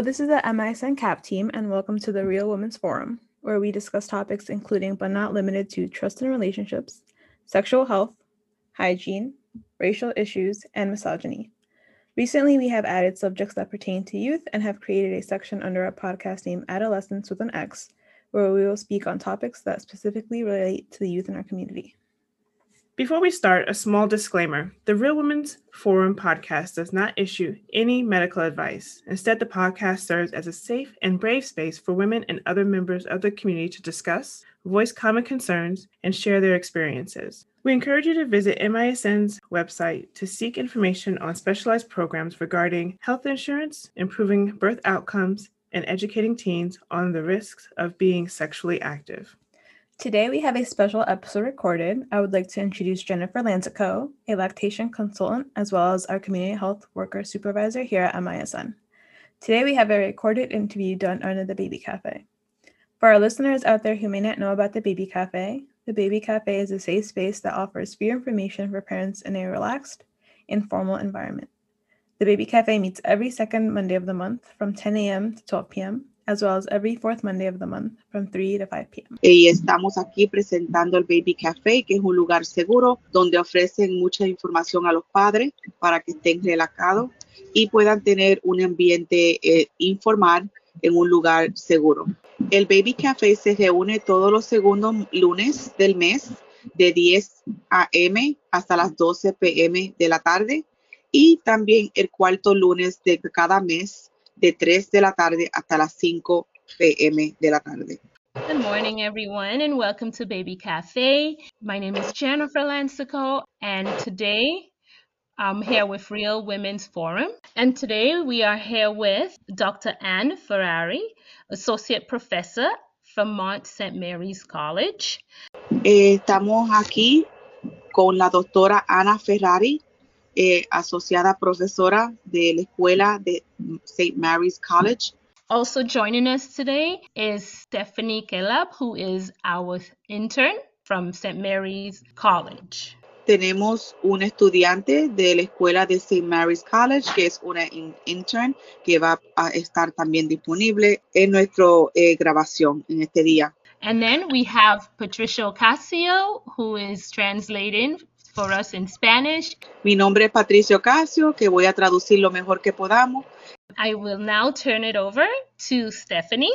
Hello, this is the MISN CAP team, and welcome to the Real Women's Forum, where we discuss topics including but not limited to trust and relationships, sexual health, hygiene, racial issues, and misogyny. Recently, we have added subjects that pertain to youth and have created a section under our podcast named Adolescence with an X, where we will speak on topics that specifically relate to the youth in our community. Before we start, a small disclaimer. The Real Women's Forum podcast does not issue any medical advice. Instead, the podcast serves as a safe and brave space for women and other members of the community to discuss, voice common concerns, and share their experiences. We encourage you to visit MISN's website to seek information on specialized programs regarding health insurance, improving birth outcomes, and educating teens on the risks of being sexually active. Today, we have a special episode recorded. I would like to introduce Jennifer Lansico, a lactation consultant, as well as our community health worker supervisor here at MISN. Today, we have a recorded interview done under the Baby Cafe. For our listeners out there who may not know about the Baby Cafe, the Baby Cafe is a safe space that offers free information for parents in a relaxed, informal environment. The Baby Cafe meets every second Monday of the month from 10 a.m. to 12 p.m as well as every fourth Monday of the month from 3 to 5 p.m. Y estamos aquí presentando el Baby Café, que es un lugar seguro donde ofrecen mucha información a los padres para que estén relajados y puedan tener un ambiente eh, informal en un lugar seguro. El Baby Café se reúne todos los segundos lunes del mes de 10 a.m. hasta las 12 p.m. de la tarde y también el cuarto lunes de cada mes de 3 de la tarde hasta las 5 p.m. de la tarde. Good morning, everyone, and welcome to Baby Cafe. My name is Jennifer Lansico, and today I'm here with Real Women's Forum. And today we are here with Dr. Anne Ferrari, Associate Professor from Mont St. Mary's College. Eh, estamos aquí con la doctora Ana Ferrari, eh, asociada profesora de la escuela de St. Mary's College. Also joining us today is Stephanie Kelab, who is our intern from St. Mary's College. Tenemos un estudiante de la escuela de St. Mary's College, que es una intern que va a estar también disponible en nuestra eh, grabación en este día. And then we have Patricia Ocasio, who is translating for us in Spanish. Mi nombre es Patricio Casio, que voy a traducir lo mejor que podamos. I will now turn it over to Stephanie.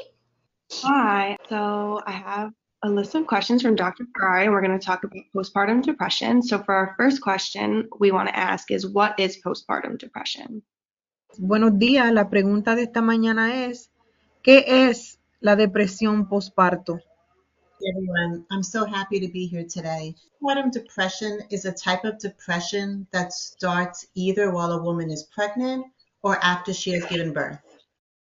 Hi, so I have a list of questions from Dr. Ferrari, and we're going to talk about postpartum depression. So, for our first question, we want to ask is what is postpartum depression? Buenos días, la pregunta de esta mañana es, ¿qué es la depresión postparto? Everyone. I'm so happy to be here today. Postpartum depression is a type of depression that starts either while a woman is pregnant or after she has given birth.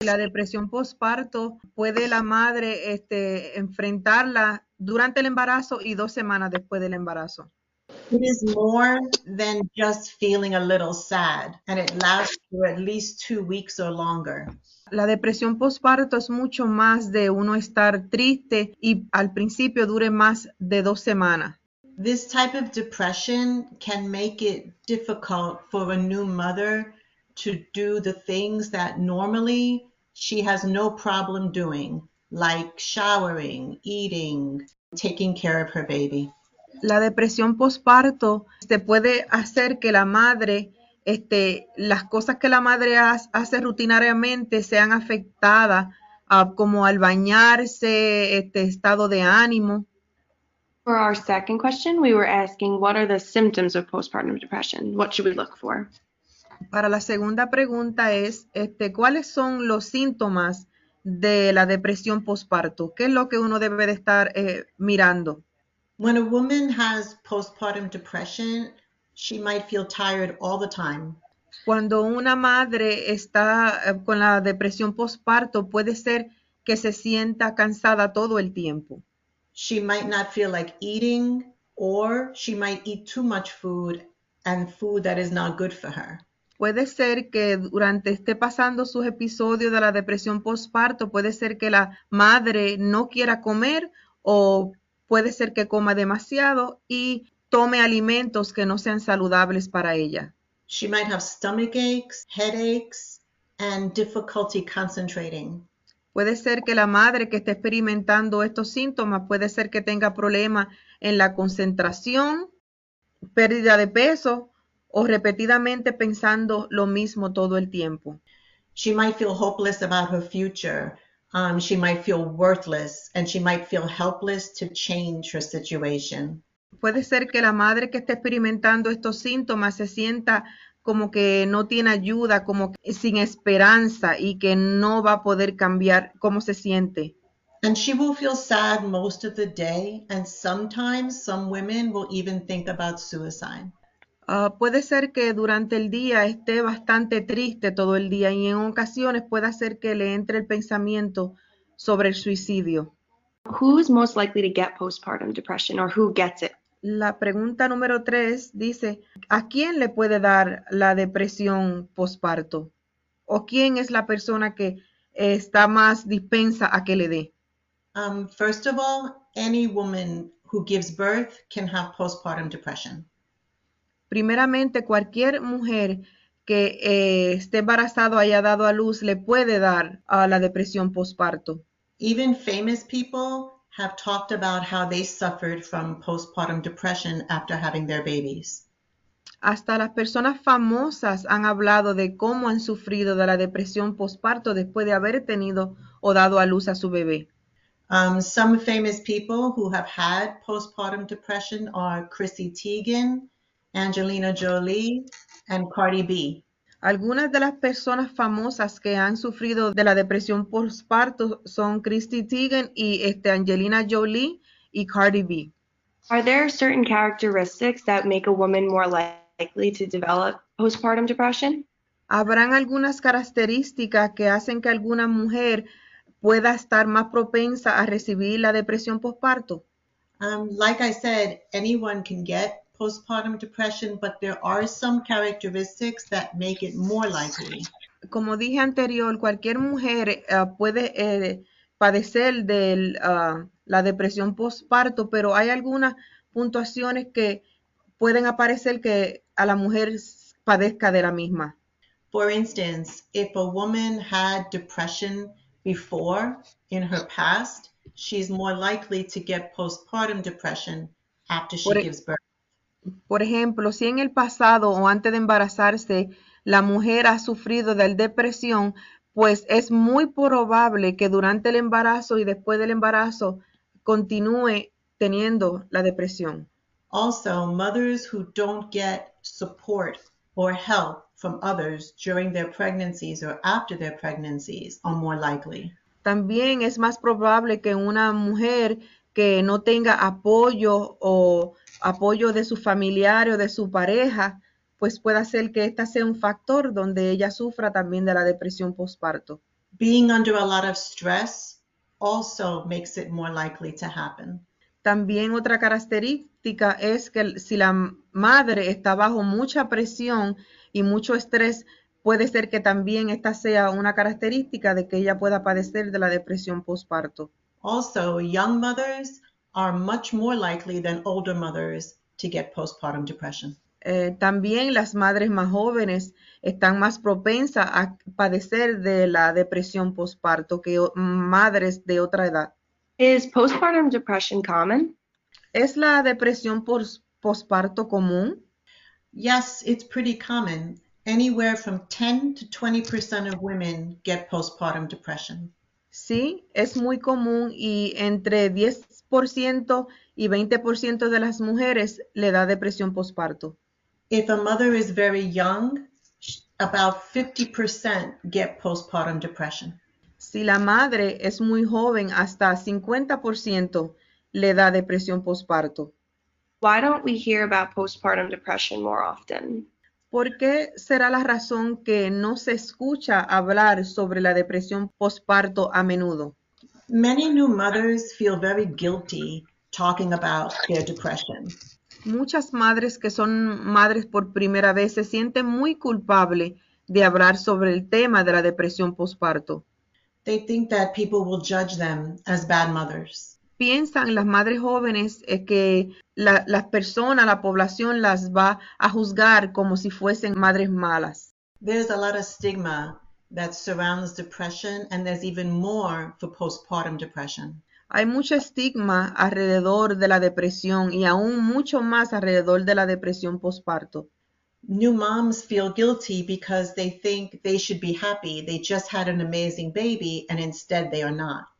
La depresión postparto puede la madre este, enfrentarla durante el embarazo y dos semanas después del embarazo. It is more than just feeling a little sad, and it lasts for at least two weeks or longer. La depresión postparto es mucho más de uno estar triste y al principio dure más de dos semanas. This type of depression can make it difficult for a new mother to do the things that normally she has no problem doing, like showering, eating, taking care of her baby. La depresión postparto se puede hacer que la madre este, las cosas que la madre hace rutinariamente sean afectadas, uh, como al bañarse, este estado de ánimo. For our second question, we were asking what are the symptoms of postpartum depression? What should we look for? Para la segunda pregunta es, este, ¿cuáles son los síntomas de la depresión postparto? ¿Qué es lo que uno debe de estar eh, mirando? When a woman has postpartum depression, she might feel tired all the time. Cuando una madre está eh, con la depresión postparto, puede ser que se sienta cansada todo el tiempo. She might not feel like eating or she might eat too much food and food that is not good for her. Puede ser que durante esté pasando sus episodios de la depresión postparto, puede ser que la madre no quiera comer o puede ser que coma demasiado y tome alimentos que no sean saludables para ella. She might have stomach aches, headaches, and difficulty concentrating. Puede ser que la madre que esté experimentando estos síntomas puede ser que tenga problemas en la concentración, pérdida de peso o repetidamente pensando lo mismo todo el tiempo. She might feel hopeless about her future. Um, she might feel worthless and she might feel helpless to change her situation. Puede ser que la madre que esté experimentando estos síntomas se sienta como que no tiene ayuda, como que sin esperanza y que no va a poder cambiar cómo se siente. And she will feel sad most of the day, and sometimes some women will even think about suicide. Ah, puede ser que durante el día esté bastante triste todo el día y en ocasiones puede ser que le entre el pensamiento sobre el suicidio. Who's most likely to get postpartum depression or who gets it? La pregunta número tres dice, ¿a quién le puede dar la depresión posparto? ¿O quién es la persona que está más dispensa a que le dé? Um, first of all, any woman who gives birth can have postpartum depression. Primeramente, cualquier mujer que eh, esté embarazada o haya dado a luz le puede dar a la depresión posparto. Even famous people have talked about how they suffered from postpartum depression after having their babies. Hasta las personas famosas han hablado de cómo han sufrido de la depresión posparto después de haber tenido o dado a luz a su bebé. Um, some famous people who have had postpartum depression are Chrissy Teigen, Angelina Jolie, and Cardi B. Algunas de las personas famosas que han sufrido de la depresión postparto son Christy Teigen y este, Angelina Jolie y Cardi B. Are there certain characteristics that make a woman more likely to develop postpartum depression? ¿Habrán algunas características que hacen que alguna mujer pueda estar más propensa a recibir la depresión postparto? Um, like I said, anyone can get postpartum depression, but there are some characteristics that make it more likely. Como dije anterior, cualquier mujer uh, puede eh, padecer de uh, la depresión postparto, pero hay algunas puntuaciones que pueden aparecer que a la mujer padezca de la misma. For instance, if a woman had depression before in her past, she's more likely to get postpartum depression after she Por gives birth. Por ejemplo, si en el pasado o antes de embarazarse la mujer ha sufrido de depresión, pues es muy probable que durante el embarazo y después del embarazo continúe teniendo la depresión. Also, mothers who don't get support or help from others during their pregnancies or after their pregnancies are more likely. También es más probable que una mujer que no tenga apoyo o apoyo de su familiar o de su pareja, pues pueda ser que esta sea un factor donde ella sufra también de la depresión postparto. Being under a lot of stress also makes it more likely to happen. También otra característica es que si la madre está bajo mucha presión y mucho estrés, puede ser que también esta sea una característica de que ella pueda padecer de la depresión postparto. Also, young mothers are much more likely than older mothers to get postpartum depression. Eh, también las madres más jóvenes están más propensas a padecer de la depresión postparto que madres de otra edad. Is postpartum depression common? ¿Es la depresión pos- postparto común? Yes, it's pretty common. Anywhere from 10 to 20% of women get postpartum depression. Sí, es muy común y entre 10% y 20% de las mujeres le da depresión postparto. If a mother is very young, about 50% get postpartum depression. Si la madre es muy joven, hasta 50% le da depresión postparto. Why don't we hear about postpartum depression more often? ¿Por qué será la razón que no se escucha hablar sobre la depresión postparto a menudo? Many new mothers feel very guilty talking about their depression. Muchas madres que son madres por primera vez se sienten muy culpables de hablar sobre el tema de la depresión postparto. They think that people will judge them as bad mothers. Piensan las madres jóvenes eh, que la- las personas, la población las va a juzgar como si fuesen madres malas. There's a lot of stigma that surrounds depression, and there's even more for postpartum depression. Hay mucho estigma alrededor de la depresión y aún mucho más alrededor de la depresión postparto. New moms feel guilty because they think they should be happy. They just had an amazing baby, and instead they are not.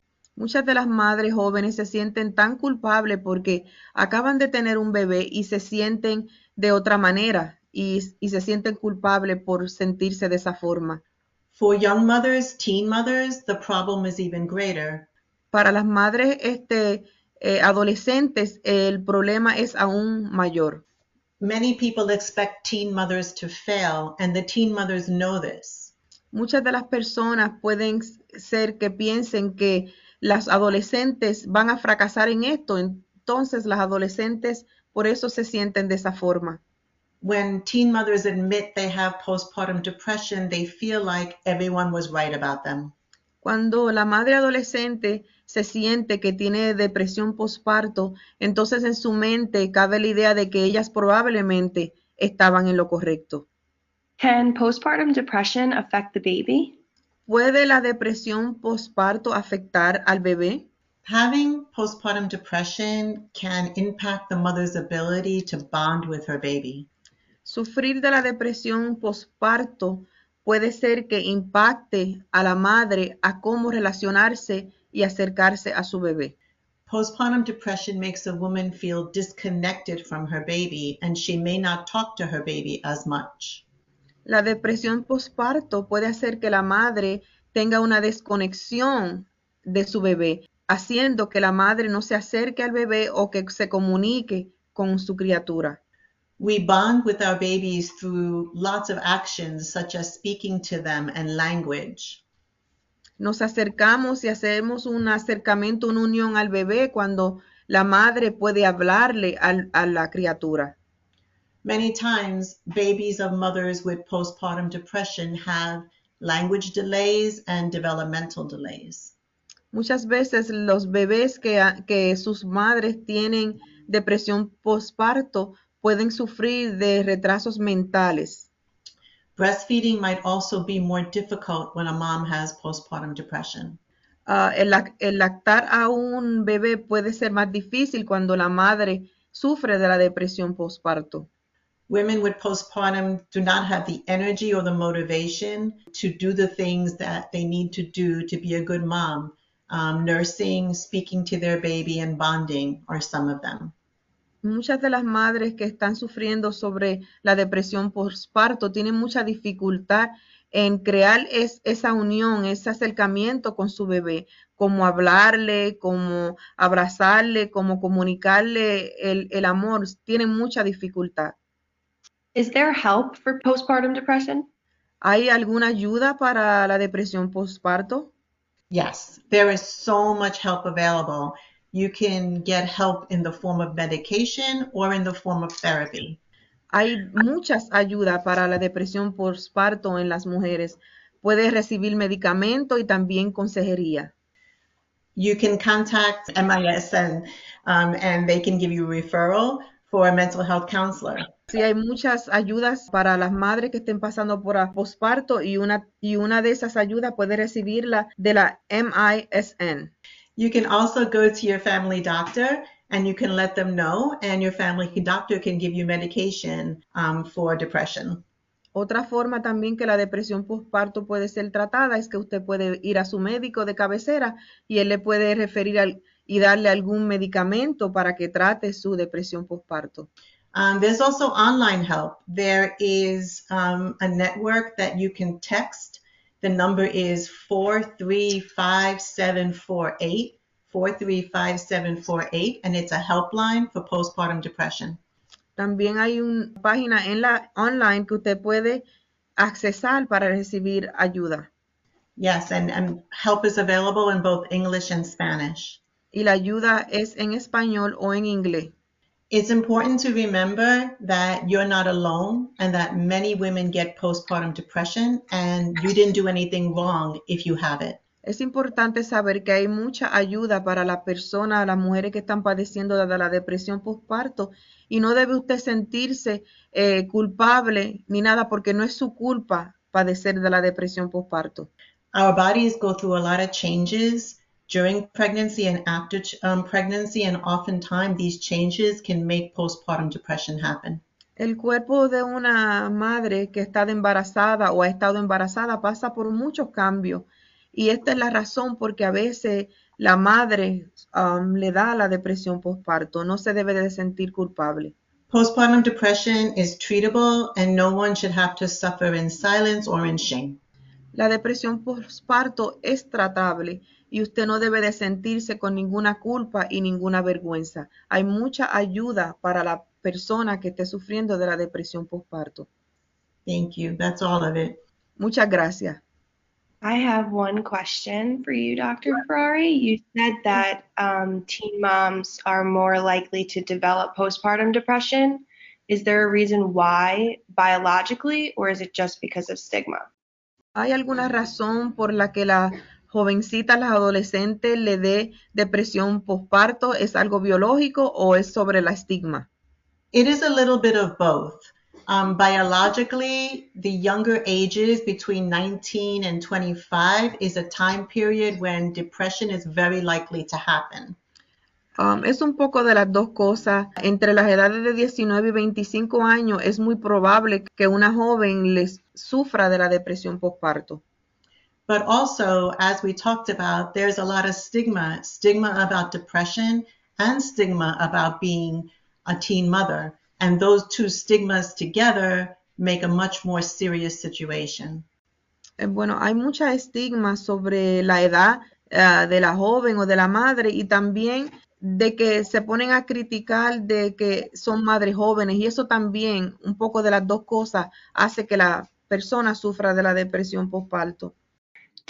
Muchas de las madres jóvenes se sienten tan culpables porque acaban de tener un bebé y se sienten de otra manera y, y se sienten culpables por sentirse de esa forma. For young mothers, teen mothers, the problem is even greater. Para las madres este, eh, adolescentes el problema es aún mayor. Many people expect teen mothers to fail, and the teen mothers know this. Muchas de las personas pueden ser que piensen que las adolescentes van a fracasar en esto, entonces las adolescentes por eso se sienten de esa forma. When teen mothers admit they have postpartum depression, they feel like everyone was right about them. Cuando la madre adolescente se siente que tiene depresión postparto, entonces en su mente cabe la idea de que ellas probablemente estaban en lo correcto. Can postpartum depression affect the baby? ¿Puede la depresión postparto afectar al bebé? Having postpartum depression can impact the mother's ability to bond with her baby. Sufrir de la depresión postparto puede ser que impacte a la madre a cómo relacionarse y acercarse a su bebé. Postpartum depression makes a woman feel disconnected from her baby and she may not talk to her baby as much. La depresión postparto puede hacer que la madre tenga una desconexión de su bebé, haciendo que la madre no se acerque al bebé o que se comunique con su criatura. We bond with our babies through lots of actions, such as speaking to them and language. Nos acercamos y hacemos un acercamiento, una unión al bebé cuando la madre puede hablarle al- a la criatura. Many times, babies of mothers with postpartum depression have language delays and developmental delays. Muchas veces los bebés que, que sus madres tienen depresión postparto pueden sufrir de retrasos mentales. Breastfeeding might also be more difficult when a mom has postpartum depression. Ah, el, el lactar a un bebé puede ser más difícil cuando la madre sufre de la depresión postparto. Women with postpartum do not have the energy or the motivation to do the things that they need to do to be a good mom. Um, nursing, speaking to their baby, and bonding are some of them. Muchas de las madres que están sufriendo sobre la depresión postparto tienen mucha dificultad en crear es- esa unión, ese acercamiento con su bebé, como hablarle, como abrazarle, como comunicarle el, el amor. Tienen mucha dificultad. Is there help for postpartum depression? ¿Hay alguna ayuda para la depresión postparto? Yes, there is so much help available. You can get help in the form of medication or in the form of therapy. Hay muchas ayudas para la depresión postparto en las mujeres. Puede recibir medicamento y también consejería. You can contact MIS and, um, and they can give you a referral for a mental health counselor. Sí, hay muchas ayudas para las madres que estén pasando por posparto y una, y una de esas ayudas puede recibirla de la MISN. You can also go to your family doctor and you can let them know, and your family doctor can give you medication um, for depression. Otra forma también que la depresión postparto puede ser tratada es que usted puede ir a su médico de cabecera y él le puede referir al- y darle algún medicamento para que trate su depresión postparto. Um, there's also online help. There is um, a network that you can text. The number is 435748, 435748, and it's a helpline for postpartum depression. También hay una página en la online que usted puede accesar para recibir ayuda. Yes, and, and help is available in both English and Spanish. Y la ayuda es en español o en inglés. It's important to remember that you're not alone and that many women get postpartum depression and you didn't do anything wrong if you have it. Es importante saber que hay mucha ayuda para las personas, las mujeres que están padeciendo de la depresión postparto y no debe usted sentirse eh, culpable ni nada porque no es su culpa padecer de la depresión postparto. Our bodies go through a lot of changes during pregnancy and after um, pregnancy, and oftentimes these changes can make postpartum depression happen. El cuerpo de una madre que está embarazada o ha estado embarazada pasa por muchos cambios y esta es la razón porque a veces la madre um, le da la depresión postparto. No se debe de sentir culpable. Postpartum depression is treatable and no one should have to suffer in silence or in shame. La depresión postparto es tratable y usted no debe de sentirse con ninguna culpa y ninguna vergüenza. Hay mucha ayuda para la persona que esté sufriendo de la depresión postparto. Thank you. That's all of it. Muchas gracias. I have one question for you, Dr. Ferrari. You said that um, teen moms are more likely to develop postpartum depression. Is there a reason why biologically, or is it just because of stigma? ¿Hay alguna razón por la que la jovencita, las adolescentes le dé depresión postparto? ¿Es algo biológico o es sobre la estigma? It is a little bit of both. Um, biologically, the younger ages between 19 and 25 is a time period when depression is very likely to happen. Um, es un poco de las dos cosas. Entre las edades de 19 y 25 años es muy probable que una joven les sufra de la depresión postparto. But also, as we talked about, there's a lot of stigma, stigma about depression and stigma about being a teen mother. And those two stigmas together make a much more serious situation. Eh, Bueno, hay mucha estigma sobre la edad eh, de la joven o de la madre y también de que se ponen a criticar de que son madres jóvenes y eso también, un poco de las dos cosas, hace que la persona sufra de la depresión postparto.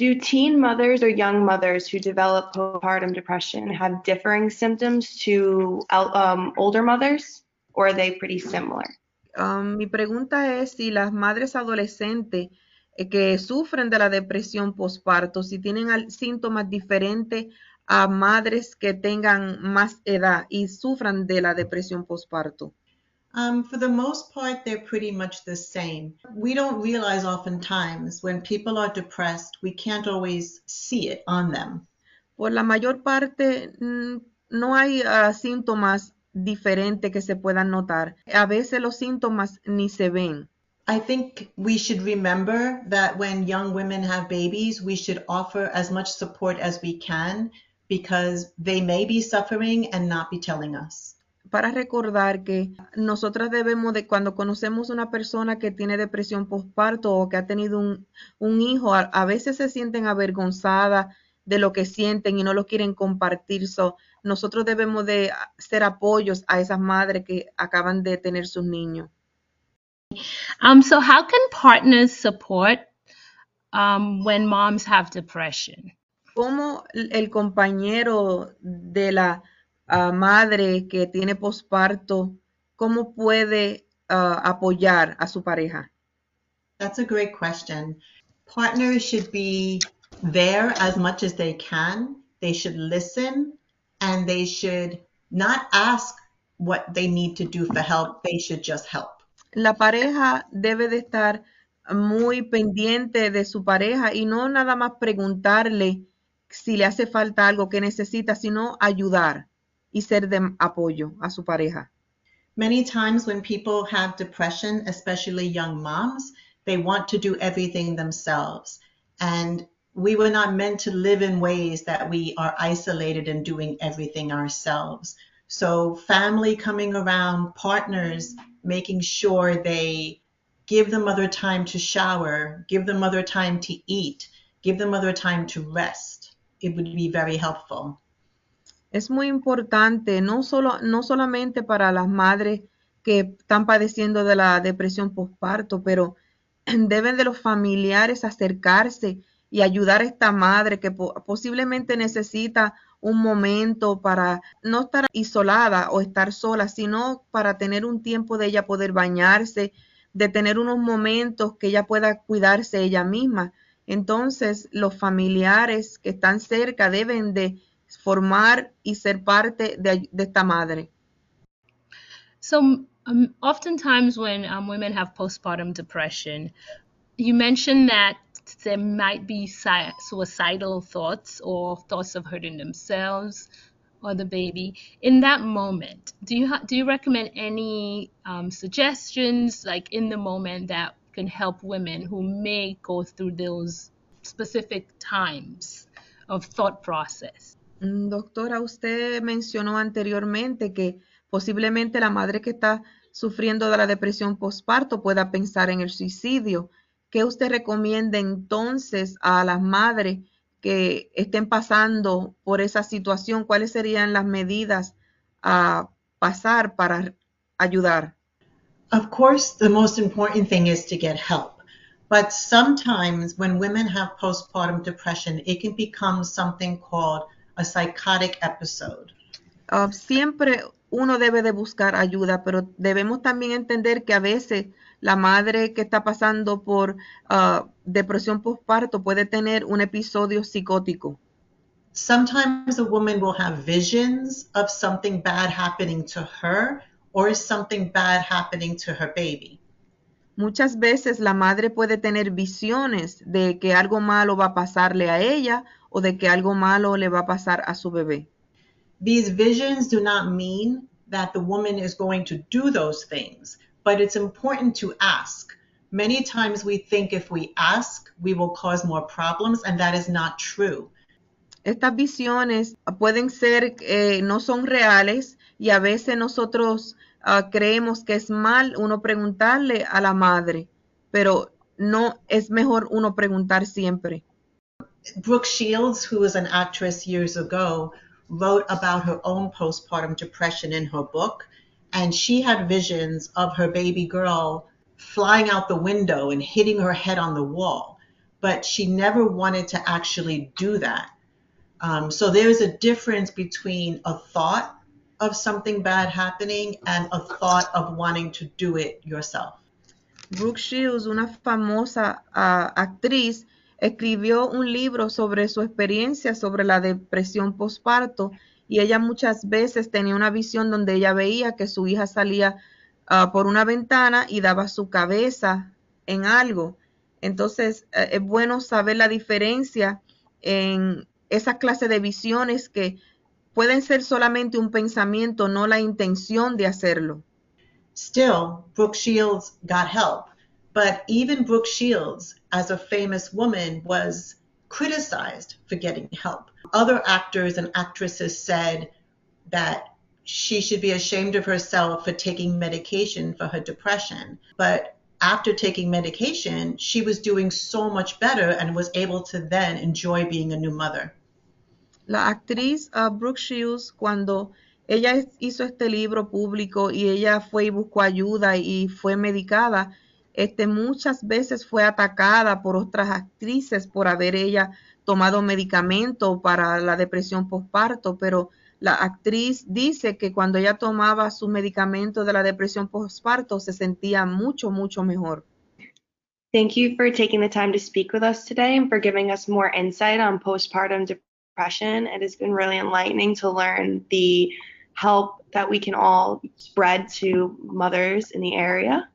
Do teen mothers or young mothers who develop postpartum depression have differing symptoms to um, older mothers, or are they pretty similar? Um, mi pregunta es si las madres adolescentes eh, que sufren de la depresión postparto, si tienen síntomas diferentes a madres que tengan más edad y sufran de la depresión postparto. Um, for the most part, they're pretty much the same. We don't realize oftentimes when people are depressed, we can't always see it on them. Por la mayor parte, mm, no hay ah, síntomas diferentes que se puedan notar. A veces los síntomas ni se ven. I think we should remember that when young women have babies, we should offer as much support as we can because they may be suffering and not be telling us. Para recordar que nosotras debemos de cuando conocemos una persona que tiene depresión postparto o que ha tenido un, un hijo, a, a veces se sienten avergonzadas de lo que sienten y no lo quieren compartir. So, nosotros debemos de ser apoyos a esas madres que acaban de tener sus niños. Um, so how can partners support um, when moms have depression? ¿Cómo el compañero de la madre que tiene posparto, cómo puede ah, apoyar a su pareja? That's a great question. Partners should be there as much as they can. They should listen and they should not ask what they need to do for help. They should just help. La pareja debe de estar muy pendiente de su pareja y no nada más preguntarle si le hace falta algo que necesita, sino ayudar y ser de apoyo a su pareja. Many times when people have depression, especially young moms, they want to do everything themselves. And we were not meant to live in ways that we are isolated and doing everything ourselves. So, family coming around, partners making sure they give the mother time to shower, give the mother time to eat, give the mother time to rest. It would be very helpful. Es muy importante, no, solo, no solamente para las madres que están padeciendo de la depresión postparto, pero deben de los familiares acercarse y ayudar a esta madre que po- posiblemente necesita un momento para no estar isolada o estar sola, sino para tener un tiempo de ella poder bañarse, de tener unos momentos que ella pueda cuidarse ella misma. Entonces, los familiares que están cerca deben de formar y ser parte de, de esta madre. So, um, oftentimes when um, women have postpartum depression, you mentioned that there might be suicidal thoughts or thoughts of hurting themselves or the baby in that moment do you do you recommend any um, suggestions like in the moment that can help women who may go through those specific times of thought process Doctora, usted mencionó anteriormente que posiblemente la madre que está sufriendo de la depresión postparto pueda pensar en el suicidio. ¿Qué usted recomienda entonces a las madres que estén pasando por esa situación? ¿Cuáles serían las medidas a pasar para ayudar? Of course, the most important thing is to get help. But sometimes when women have postpartum depression, it can become something called a psychotic episode. Uh, siempre uno debe de buscar ayuda, pero debemos también entender que a veces la madre que está pasando por uh, depresión postparto puede tener un episodio psicótico. Sometimes a woman will have visions of something bad happening to her or something bad happening to her baby. Muchas veces la madre puede tener visiones de que algo malo va a pasarle a ella o de que algo malo le va a pasar a su bebé. These visions do not mean that the woman is going to do those things but it's important to ask. Many times we think if we ask, we will cause more problems, and that is not true. Estas visiones pueden ser, eh, no son reales y a veces nosotros uh, creemos que es mal uno preguntarle a la madre, pero no es mejor uno preguntar siempre. Brooke Shields, who was an actress years ago, wrote about her own postpartum depression in her book. and she had visions of her baby girl flying out the window and hitting her head on the wall, but she never wanted to actually do that. Um, so there's a difference between a thought of something bad happening and a thought of wanting to do it yourself. Brooke Shields, una famosa uh, actriz, escribió un libro sobre su experiencia sobre la depresión postparto y ella muchas veces tenía una visión donde ella veía que su hija salía uh, por una ventana y daba su cabeza en algo. Entonces uh, es bueno saber la diferencia en esa clase de visiones que pueden ser solamente un pensamiento, no la intención de hacerlo. Still, Brooke Shields got help, but even Brooke Shields, as a famous woman, was criticized for getting help. Other actors and actresses said that she should be ashamed of herself for taking medication for her depression. But after taking medication, she was doing so much better and was able to then enjoy being a new mother. La actriz uh, Brooke Shields, cuando ella hizo este libro público y ella fue y buscó ayuda y fue medicada, este, muchas veces fue atacada por otras actrices por haber ella tomado medicamento para la depresión postparto, pero la actriz dice que cuando ella tomaba su medicamento de la depresión postparto se sentía mucho, mucho mejor. Thank you for taking the time to speak with us today and for giving us more insight on postpartum depression. It has been really enlightening to learn the help that we can all spread to mothers in the area.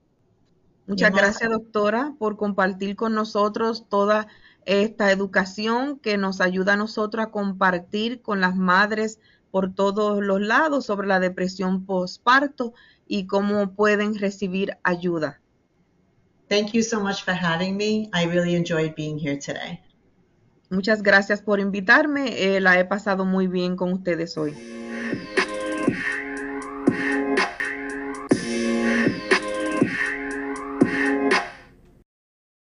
Muchas gracias, doctora, por compartir con nosotros toda esta educación que nos ayuda a nosotros a compartir con las madres por todos los lados sobre la depresión postparto y cómo pueden recibir ayuda. Thank you so much for having me. I really enjoyed being here today. Muchas gracias por invitarme. Eh, la he pasado muy bien con ustedes hoy.